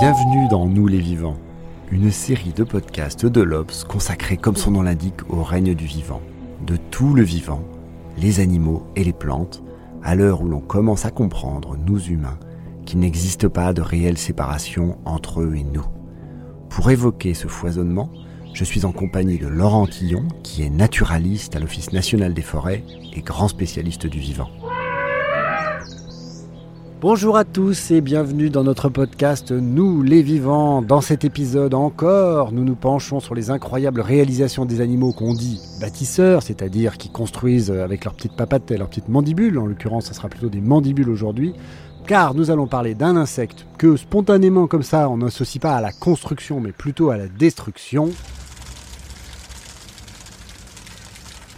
Bienvenue dans Nous les Vivants, une série de podcasts de l'Obs consacrée, comme son nom l'indique, au règne du vivant, de tout le vivant, les animaux et les plantes, à l'heure où l'on commence à comprendre, nous humains, qu'il n'existe pas de réelle séparation entre eux et nous. Pour évoquer ce foisonnement, je suis en compagnie de Laurent Quillon, qui est naturaliste à l'Office national des forêts et grand spécialiste du vivant. Bonjour à tous et bienvenue dans notre podcast Nous les vivants. Dans cet épisode encore, nous nous penchons sur les incroyables réalisations des animaux qu'on dit bâtisseurs, c'est-à-dire qui construisent avec leurs petites papates et leurs petites mandibules. En l'occurrence, ce sera plutôt des mandibules aujourd'hui. Car nous allons parler d'un insecte que spontanément comme ça, on n'associe pas à la construction mais plutôt à la destruction.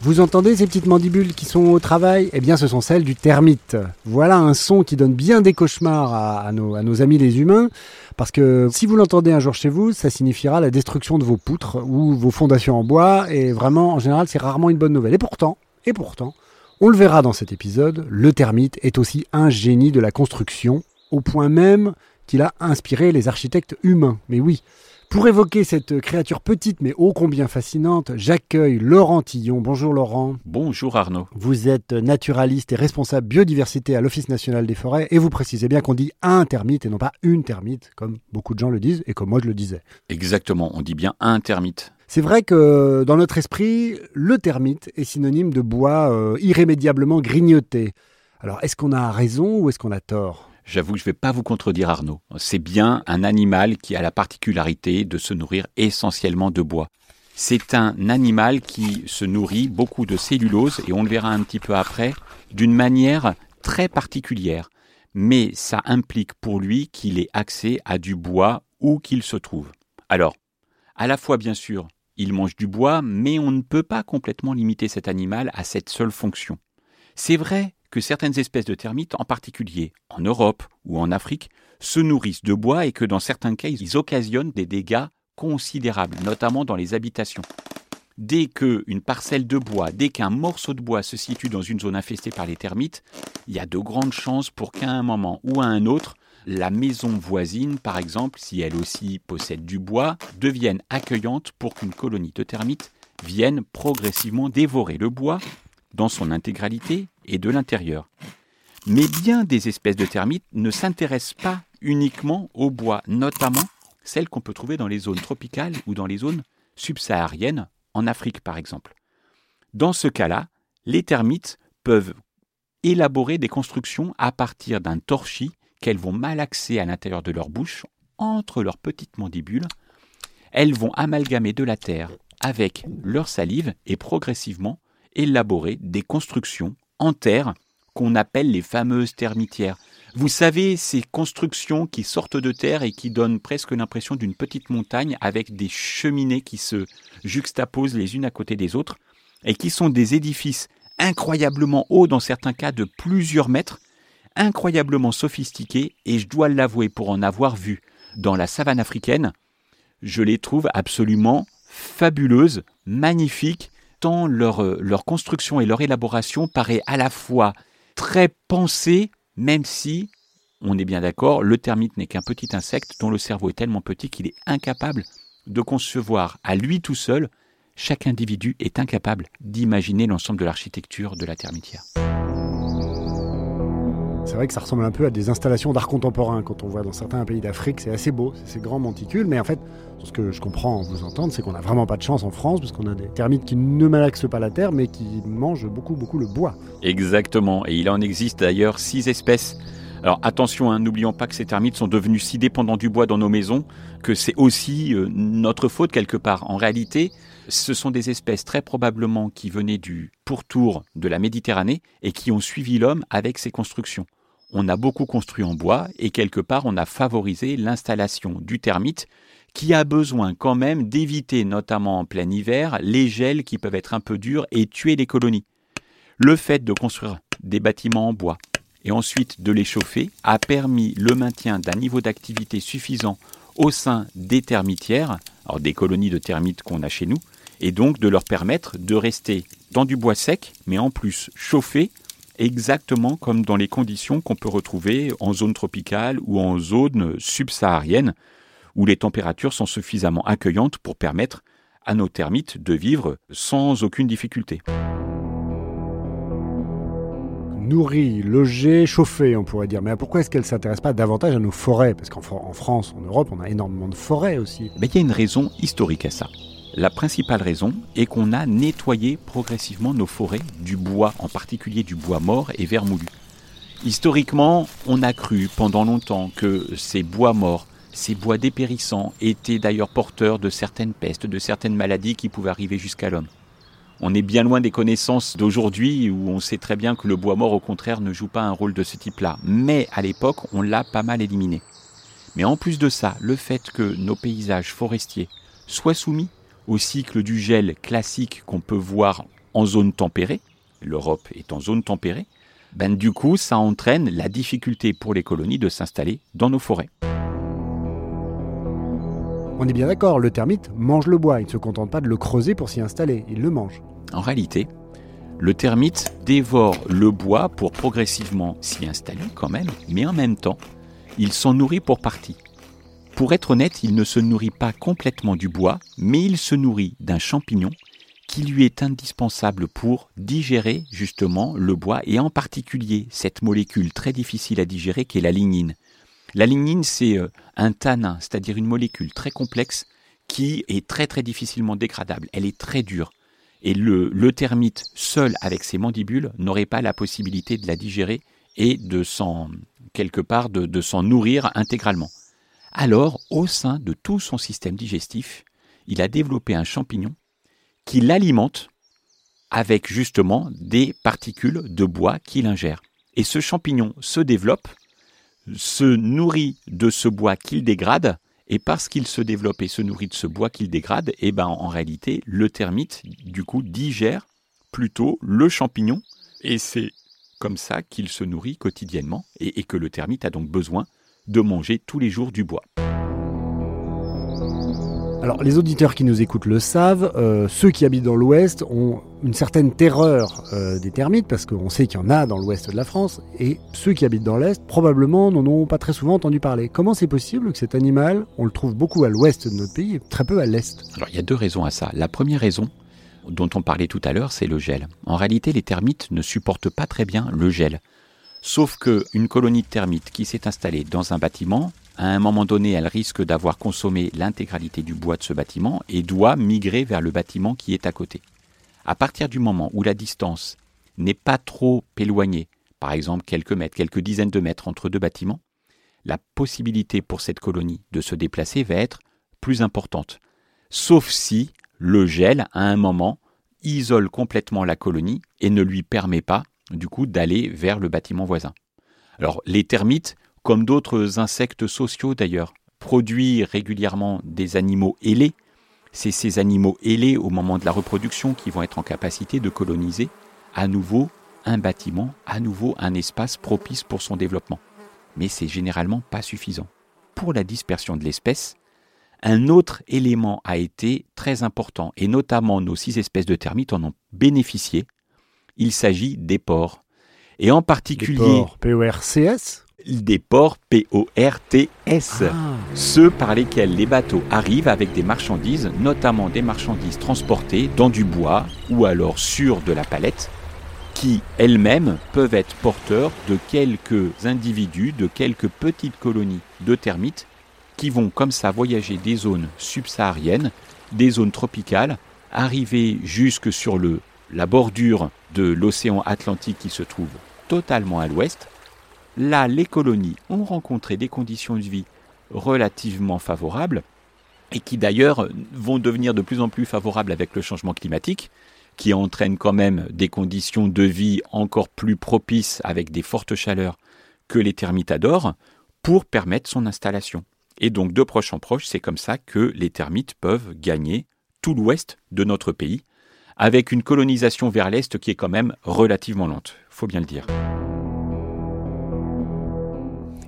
Vous entendez ces petites mandibules qui sont au travail? Eh bien, ce sont celles du termite. Voilà un son qui donne bien des cauchemars à, nos, amis les humains, parce que si vous l'entendez un jour chez vous, ça signifiera la destruction de vos poutres ou vos fondations en bois, et vraiment, en général, c'est rarement une bonne nouvelle. Et pourtant, et pourtant, on le verra dans cet épisode, le termite est aussi un génie de la construction, au point même qu'il a inspiré les architectes humains. Mais oui, pour évoquer cette créature petite mais ô combien fascinante, j'accueille Laurent Tillon. Bonjour Laurent. Bonjour Arnaud. Vous êtes naturaliste et responsable biodiversité à l'Office national des forêts et vous précisez bien qu'on dit un termite et non pas une termite, comme beaucoup de gens le disent et comme moi je le disais. Exactement, on dit bien un termite. C'est vrai que dans notre esprit, le termite est synonyme de bois euh, irrémédiablement grignoté. Alors est-ce qu'on a raison ou est-ce qu'on a tort? J'avoue que je ne vais pas vous contredire Arnaud. C'est bien un animal qui a la particularité de se nourrir essentiellement de bois. C'est un animal qui se nourrit beaucoup de cellulose, et on le verra un petit peu après, d'une manière très particulière. Mais ça implique pour lui qu'il ait accès à du bois où qu'il se trouve. Alors, à la fois bien sûr, il mange du bois, mais on ne peut pas complètement limiter cet animal à cette seule fonction. C'est vrai que certaines espèces de termites, en particulier en Europe ou en Afrique, se nourrissent de bois et que dans certains cas, ils occasionnent des dégâts considérables, notamment dans les habitations. Dès qu'une parcelle de bois, dès qu'un morceau de bois se situe dans une zone infestée par les termites, il y a de grandes chances pour qu'à un moment ou à un autre, la maison voisine, par exemple, si elle aussi possède du bois, devienne accueillante pour qu'une colonie de termites vienne progressivement dévorer le bois dans son intégralité et de l'intérieur. Mais bien des espèces de termites ne s'intéressent pas uniquement au bois, notamment celles qu'on peut trouver dans les zones tropicales ou dans les zones subsahariennes, en Afrique par exemple. Dans ce cas-là, les termites peuvent élaborer des constructions à partir d'un torchis qu'elles vont malaxer à l'intérieur de leur bouche, entre leurs petites mandibules. Elles vont amalgamer de la terre avec leur salive et progressivement élaborer des constructions en terre qu'on appelle les fameuses termitières. Vous savez, ces constructions qui sortent de terre et qui donnent presque l'impression d'une petite montagne avec des cheminées qui se juxtaposent les unes à côté des autres et qui sont des édifices incroyablement hauts dans certains cas de plusieurs mètres, incroyablement sophistiqués et je dois l'avouer pour en avoir vu dans la savane africaine, je les trouve absolument fabuleuses, magnifiques euh, leur construction et leur élaboration paraît à la fois très pensée, même si, on est bien d'accord, le termite n'est qu'un petit insecte dont le cerveau est tellement petit qu'il est incapable de concevoir à lui tout seul, chaque individu est incapable d'imaginer l'ensemble de l'architecture de la termitière. C'est vrai que ça ressemble un peu à des installations d'art contemporain quand on voit dans certains pays d'Afrique. C'est assez beau, c'est ces grands monticules. Mais en fait, ce que je comprends en vous entendre, c'est qu'on n'a vraiment pas de chance en France parce qu'on a des termites qui ne malaxent pas la terre mais qui mangent beaucoup, beaucoup le bois. Exactement. Et il en existe d'ailleurs six espèces. Alors attention, hein, n'oublions pas que ces termites sont devenus si dépendants du bois dans nos maisons que c'est aussi euh, notre faute quelque part. En réalité, Ce sont des espèces très probablement qui venaient du pourtour de la Méditerranée et qui ont suivi l'homme avec ses constructions. On a beaucoup construit en bois et quelque part on a favorisé l'installation du termite qui a besoin quand même d'éviter, notamment en plein hiver, les gels qui peuvent être un peu durs et tuer les colonies. Le fait de construire des bâtiments en bois et ensuite de les chauffer a permis le maintien d'un niveau d'activité suffisant au sein des termitières, alors des colonies de termites qu'on a chez nous, et donc de leur permettre de rester dans du bois sec, mais en plus chauffé, exactement comme dans les conditions qu'on peut retrouver en zone tropicale ou en zone subsaharienne où les températures sont suffisamment accueillantes pour permettre à nos termites de vivre sans aucune difficulté. Nourri, logé, chauffé, on pourrait dire. Mais pourquoi est-ce qu'elle ne s'intéresse pas davantage à nos forêts? Parce qu'en France, en Europe, on a énormément de forêts aussi. Mais il y a une raison historique à ça. La principale raison est qu'on a nettoyé progressivement nos forêts du bois, en particulier du bois mort et vermoulu. Historiquement, on a cru pendant longtemps que ces bois morts ces bois dépérissants étaient d'ailleurs porteurs de certaines pestes, de certaines maladies qui pouvaient arriver jusqu'à l'homme. On est bien loin des connaissances d'aujourd'hui où on sait très bien que le bois mort au contraire ne joue pas un rôle de ce type-là. Mais à l'époque, on l'a pas mal éliminé. Mais en plus de ça, le fait que nos paysages forestiers soient soumis au cycle du gel classique qu'on peut voir en zone tempérée, l'Europe est en zone tempérée, ben du coup ça entraîne la difficulté pour les colonies de s'installer dans nos forêts. On est bien d'accord, le termite mange le bois, il ne se contente pas de le creuser pour s'y installer, il le mange. En réalité, le termite dévore le bois pour progressivement s'y installer quand même, mais en même temps, il s'en nourrit pour partie. Pour être honnête, il ne se nourrit pas complètement du bois, mais il se nourrit d'un champignon qui lui est indispensable pour digérer justement le bois et en particulier cette molécule très difficile à digérer qui est la lignine. La lignine, c'est euh, un tanin, c'est-à-dire une molécule très complexe qui est très très difficilement dégradable. Elle est très dure. Et le, termite, seul avec ses mandibules, n'aurait pas la possibilité de la digérer et de s'en nourrir intégralement. Alors, au sein de tout son système digestif, il a développé un champignon qui l'alimente avec justement des particules de bois qu'il ingère. Et ce champignon se développe se nourrit de ce bois qu'il dégrade, et parce qu'il se développe et se nourrit de ce bois qu'il dégrade, et eh ben en réalité, le termite, du coup, digère plutôt le champignon, et c'est comme ça qu'il se nourrit quotidiennement, et que le termite a donc besoin de manger tous les jours du bois. Alors les auditeurs qui nous écoutent le savent, euh, ceux qui habitent dans l'Ouest ont une certaine terreur euh, des termites parce qu'on sait qu'il y en a dans l'Ouest de la France et ceux qui habitent dans l'Est probablement n'en ont pas très souvent entendu parler. Comment c'est possible que cet animal, on le trouve beaucoup à l'Ouest de notre pays et très peu à l'Est? Alors il y a deux raisons à ça. La première raison, dont on parlait tout à l'heure, c'est le gel. En réalité, les termites ne supportent pas très bien le gel. Sauf qu'une colonie de termites qui s'est installée dans un bâtiment à un moment donné, elle risque d'avoir consommé l'intégralité du bois de ce bâtiment et doit migrer vers le bâtiment qui est à côté. À partir du moment où la distance n'est pas trop éloignée, par exemple quelques mètres, quelques dizaines de mètres entre deux bâtiments, la possibilité pour cette colonie de se déplacer va être plus importante. Sauf si le gel, à un moment, isole complètement la colonie et ne lui permet pas, du coup, d'aller vers le bâtiment voisin. Alors, les termites comme d'autres insectes sociaux d'ailleurs, produit régulièrement des animaux ailés. C'est ces animaux ailés au moment de la reproduction qui vont être en capacité de coloniser à nouveau un bâtiment, à nouveau un espace propice pour son développement. Mais c'est généralement pas suffisant. Pour la dispersion de l'espèce, un autre élément a été très important, et notamment nos six espèces de termites en ont bénéficié. Il s'agit des porcs. Et en particulier. Des porcs, P-O-R-C-S des ports P-O-R-T-S, ah. ceux par lesquels les bateaux arrivent avec des marchandises, notamment des marchandises transportées dans du bois ou alors sur de la palette, qui elles-mêmes peuvent être porteurs de quelques individus, de quelques petites colonies de termites qui vont comme ça voyager des zones subsahariennes, des zones tropicales, arriver jusque sur le, la bordure de l'océan Atlantique qui se trouve totalement à l'ouest, Là, les colonies ont rencontré des conditions de vie relativement favorables et qui d'ailleurs vont devenir de plus en plus favorables avec le changement climatique, qui entraîne quand même des conditions de vie encore plus propices avec des fortes chaleurs que les termites adorent, pour permettre son installation. Et donc de proche en proche, c'est comme ça que les termites peuvent gagner tout l'ouest de notre pays, avec une colonisation vers l'est qui est quand même relativement lente, faut bien le dire.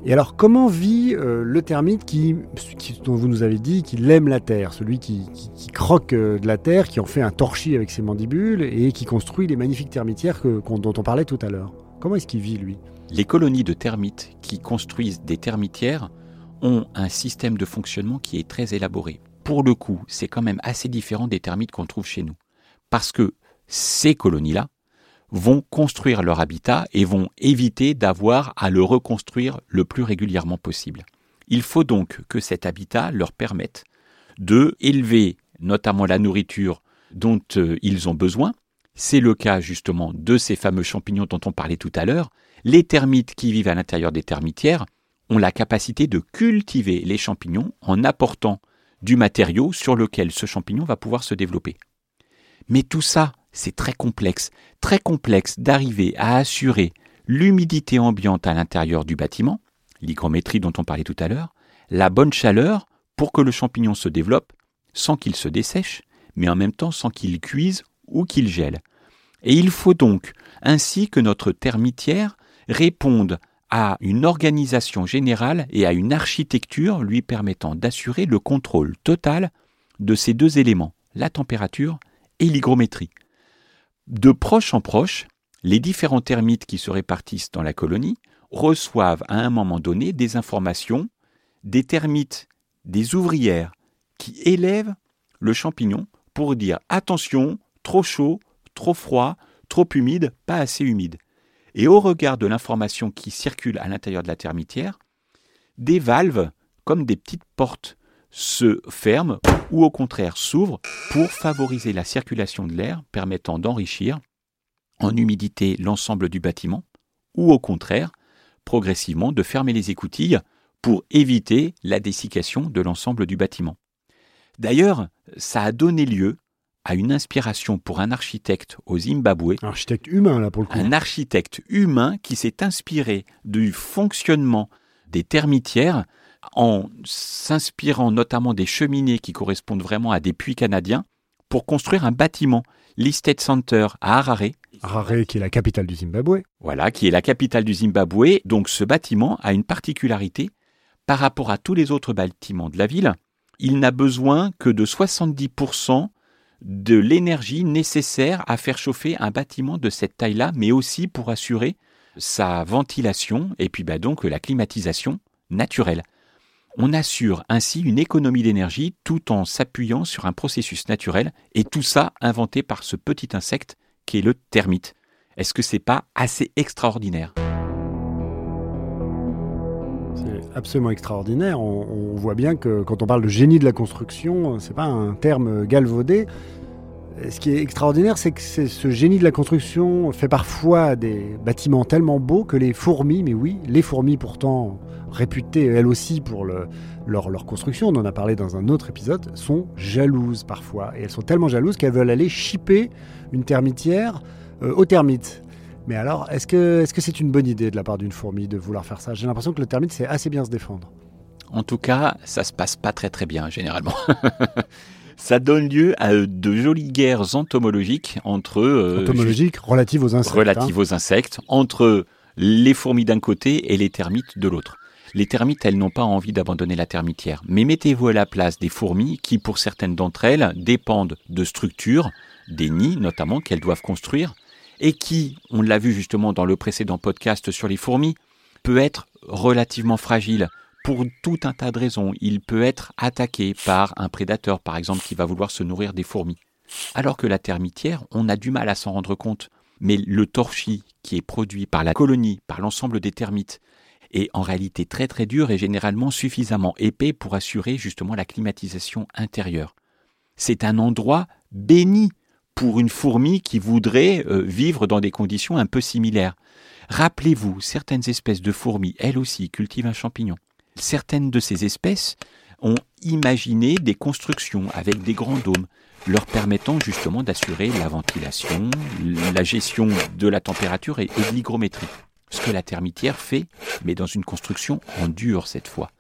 Et alors, comment vit euh, le termite qui, dont vous nous avez dit qu'il aime la terre, celui qui, croque euh, de la terre, qui en fait un torchis avec ses mandibules et qui construit les magnifiques termitières dont on parlait tout à l'heure Comment est-ce qu'il vit, lui? Les colonies de termites qui construisent des termitières ont un système de fonctionnement qui est très élaboré. Pour le coup, c'est quand même assez différent des termites qu'on trouve chez nous. Parce que ces colonies-là vont construire leur habitat et vont éviter d'avoir à le reconstruire le plus régulièrement possible. Il faut donc que cet habitat leur permette de élever notamment la nourriture dont euh, ils ont besoin. C'est le cas justement de ces fameux champignons dont on parlait tout à l'heure. Les termites qui vivent à l'intérieur des termitières ont la capacité de cultiver les champignons en apportant du matériau sur lequel ce champignon va pouvoir se développer. Mais tout ça, c'est très complexe, très complexe d'arriver à assurer l'humidité ambiante à l'intérieur du bâtiment, l'hygrométrie dont on parlait tout à l'heure, la bonne chaleur pour que le champignon se développe sans qu'il se dessèche, mais en même temps sans qu'il cuise ou qu'il gèle. Et il faut donc ainsi que notre termitière réponde à une organisation générale et à une architecture lui permettant d'assurer le contrôle total de ces deux éléments, la température et l'hygrométrie. De proche en proche, les différents termites qui se répartissent dans la colonie reçoivent à un moment donné des informations des termites, des ouvrières qui élèvent le champignon pour dire attention, trop chaud, trop froid, trop humide, pas assez humide. Et au regard de l'information qui circule à l'intérieur de la termitière, des valves, comme des petites portes, se ferment ou au contraire s'ouvrent pour favoriser la circulation de l'air permettant d'enrichir en humidité l'ensemble du bâtiment ou au contraire progressivement de fermer les écoutilles pour éviter la dessiccation de l'ensemble du bâtiment. D'ailleurs, ça a donné lieu à une inspiration pour un architecte au Zimbabwe. Un architecte humain, là, pour le coup. Un architecte humain qui s'est inspiré du fonctionnement des termitières en s'inspirant notamment des cheminées qui correspondent vraiment à des puits canadiens pour construire un bâtiment, l'Estate Center à Harare. Harare qui est la capitale du Zimbabwe. Voilà, qui est la capitale du Zimbabwe. Donc ce bâtiment a une particularité par rapport à tous les autres bâtiments de la ville. Il n'a besoin que de 70% de l'énergie nécessaire à faire chauffer un bâtiment de cette taille-là, mais aussi pour assurer sa ventilation et puis bah donc la climatisation naturelle. On assure ainsi une économie d'énergie tout en s'appuyant sur un processus naturel, et tout ça inventé par ce petit insecte qui est le termite. Est-ce que c'est pas assez extraordinaire? C'est absolument extraordinaire. On, voit bien que quand on parle de génie de la construction, c'est pas un terme galvaudé. Ce qui est extraordinaire, c'est que ce génie de la construction fait parfois des bâtiments tellement beaux que les fourmis, mais oui, les fourmis pourtant réputées elles aussi pour leur, construction, on en a parlé dans un autre épisode, sont jalouses parfois. Et elles sont tellement jalouses qu'elles veulent aller chipper une termitière euh, aux termites. Mais alors, est-ce que c'est -ce c'est une bonne idée de la part d'une fourmi de vouloir faire ça? J'ai l'impression que le termite sait assez bien se défendre. En tout cas, ça se passe pas très très bien généralement. ça donne lieu à de jolies guerres entomologiques entre... Euh, entomologiques relatives aux insectes. Relatives hein. aux insectes, entre les fourmis d'un côté et les termites de l'autre. Les termites, elles n'ont pas envie d'abandonner la termitière. Mais mettez-vous à la place des fourmis qui, pour certaines d'entre elles, dépendent de structures, des nids notamment, qu'elles doivent construire, et qui, on l'a vu justement dans le précédent podcast sur les fourmis, peut être relativement fragile pour tout un tas de raisons. Il peut être attaqué par un prédateur, par exemple, qui va vouloir se nourrir des fourmis. Alors que la termitière, on a du mal à s'en rendre compte. Mais le torchis qui est produit par la colonie, par l'ensemble des termites, est en réalité très très dur et généralement suffisamment épais pour assurer justement la climatisation intérieure. C'est un endroit béni pour une fourmi qui voudrait euh, vivre dans des conditions un peu similaires. Rappelez-vous, certaines espèces de fourmis, elles aussi, cultivent un champignon. Certaines de ces espèces ont imaginer des constructions avec des grands dômes, leur permettant justement d'assurer la ventilation, la gestion de la température et, de l'hygrométrie. Ce que la termitière fait, mais dans une construction en dur cette fois.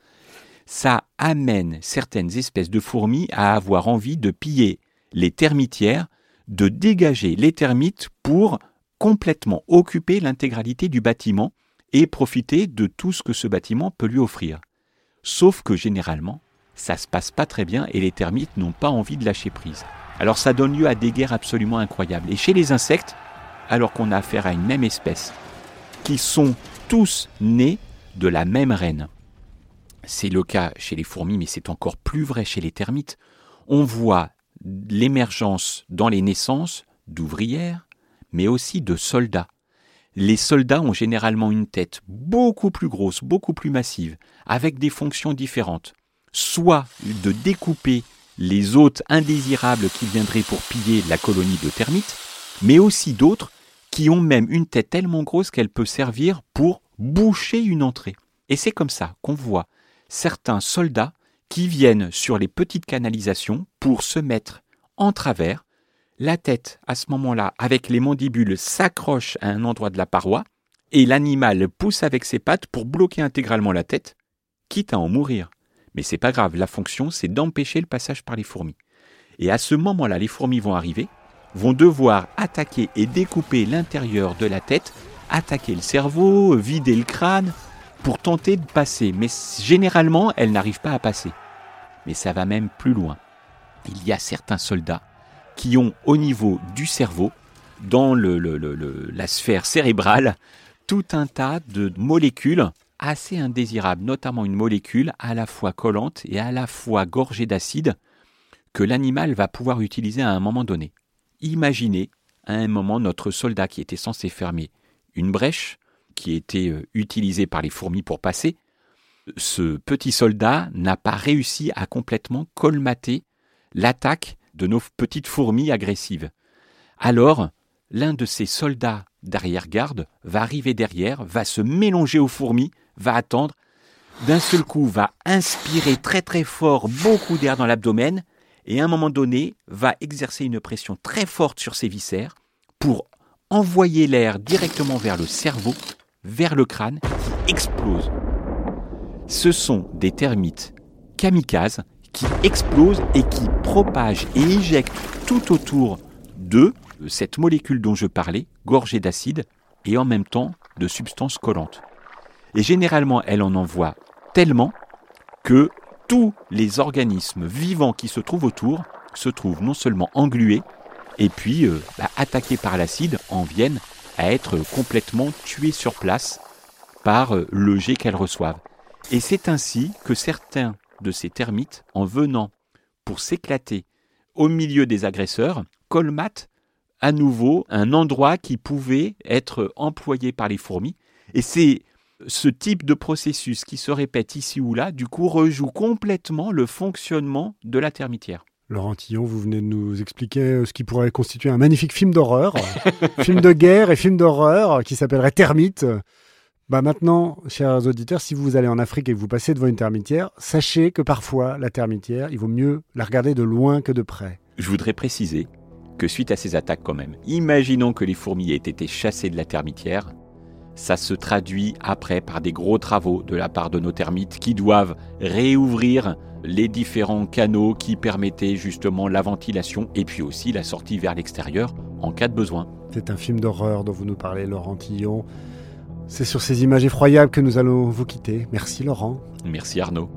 Ça amène certaines espèces de fourmis à avoir envie de piller les termitières, de dégager les termites pour complètement occuper l'intégralité du bâtiment et profiter de tout ce que ce bâtiment peut lui offrir. Sauf que généralement, ça se passe pas très bien et les termites n'ont pas envie de lâcher prise. Alors ça donne lieu à des guerres absolument incroyables. Et chez les insectes, alors qu'on a affaire à une même espèce, qui sont tous nés de la même reine. C'est le cas chez les fourmis, mais c'est encore plus vrai chez les termites. On voit l'émergence dans les naissances d'ouvrières, mais aussi de soldats. Les soldats ont généralement une tête beaucoup plus grosse, beaucoup plus massive, avec des fonctions différentes. Soit de découper les hôtes indésirables qui viendraient pour piller la colonie de termites, mais aussi d'autres qui ont même une tête tellement grosse qu'elle peut servir pour boucher une entrée. Et c'est comme ça qu'on voit certains soldats qui viennent sur les petites canalisations pour se mettre en travers. La tête, à ce moment-là, avec les mandibules, s'accroche à un endroit de la paroi, et l'animal pousse avec ses pattes pour bloquer intégralement la tête, quitte à en mourir. Mais c'est pas grave, la fonction, c'est d'empêcher le passage par les fourmis. Et à ce moment-là, les fourmis vont arriver, vont devoir attaquer et découper l'intérieur de la tête, attaquer le cerveau, vider le crâne, pour tenter de passer. Mais généralement, elles n'arrivent pas à passer. Mais ça va même plus loin. Il y a certains soldats qui ont au niveau du cerveau, dans la sphère cérébrale, tout un tas de molécules assez indésirables, notamment une molécule à la fois collante et à la fois gorgée d'acide que l'animal va pouvoir utiliser à un moment donné. Imaginez à un moment notre soldat qui était censé fermer une brèche qui était euh, utilisée par les fourmis pour passer. Ce petit soldat n'a pas réussi à complètement colmater l'attaque de nos petites fourmis agressives. Alors, l'un de ces soldats d'arrière-garde va arriver derrière, va se mélanger aux fourmis, va attendre, d'un seul coup va inspirer très très fort beaucoup d'air dans l'abdomen, et à un moment donné va exercer une pression très forte sur ses viscères pour envoyer l'air directement vers le cerveau, vers le crâne, qui explose. Ce sont des termites kamikazes qui explosent et qui propagent et éjectent tout autour de cette molécule dont je parlais, gorgée d'acide, et en même temps de substances collantes. Et généralement, elle en envoie tellement que tous les organismes vivants qui se trouvent autour se trouvent non seulement englués, et puis euh, bah, attaqués par l'acide, en viennent à être complètement tués sur place par euh, le jet qu'elles reçoivent. Et c'est ainsi que certains de ces termites, en venant pour s'éclater au milieu des agresseurs, colmatent à nouveau un endroit qui pouvait être employé par les fourmis. Et c'est ce type de processus qui se répète ici ou là, du coup, rejoue complètement le fonctionnement de la termitière. Laurent Tillon, vous venez de nous expliquer euh, ce qui pourrait constituer un magnifique film d'horreur, film de guerre et film d'horreur qui s'appellerait Termite. Bah maintenant, chers auditeurs, si vous allez en Afrique et que vous passez devant une termitière, sachez que parfois la termitière, il vaut mieux la regarder de loin que de près. Je voudrais préciser que suite à ces attaques quand même, imaginons que les fourmis aient été chassées de la termitière, ça se traduit après par des gros travaux de la part de nos termites qui doivent réouvrir les différents canaux qui permettaient justement la ventilation et puis aussi la sortie vers l'extérieur en cas de besoin. C'est un film d'horreur dont vous nous parlez, Laurent Tillon. C'est sur ces images effroyables que nous allons vous quitter. Merci Laurent. Merci Arnaud.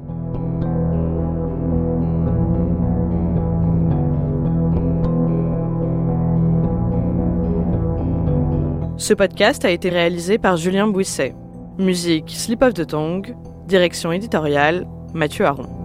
Ce podcast a été réalisé par Julien Bouisset. Musique Slip of the Tongue. Direction éditoriale Mathieu Aron.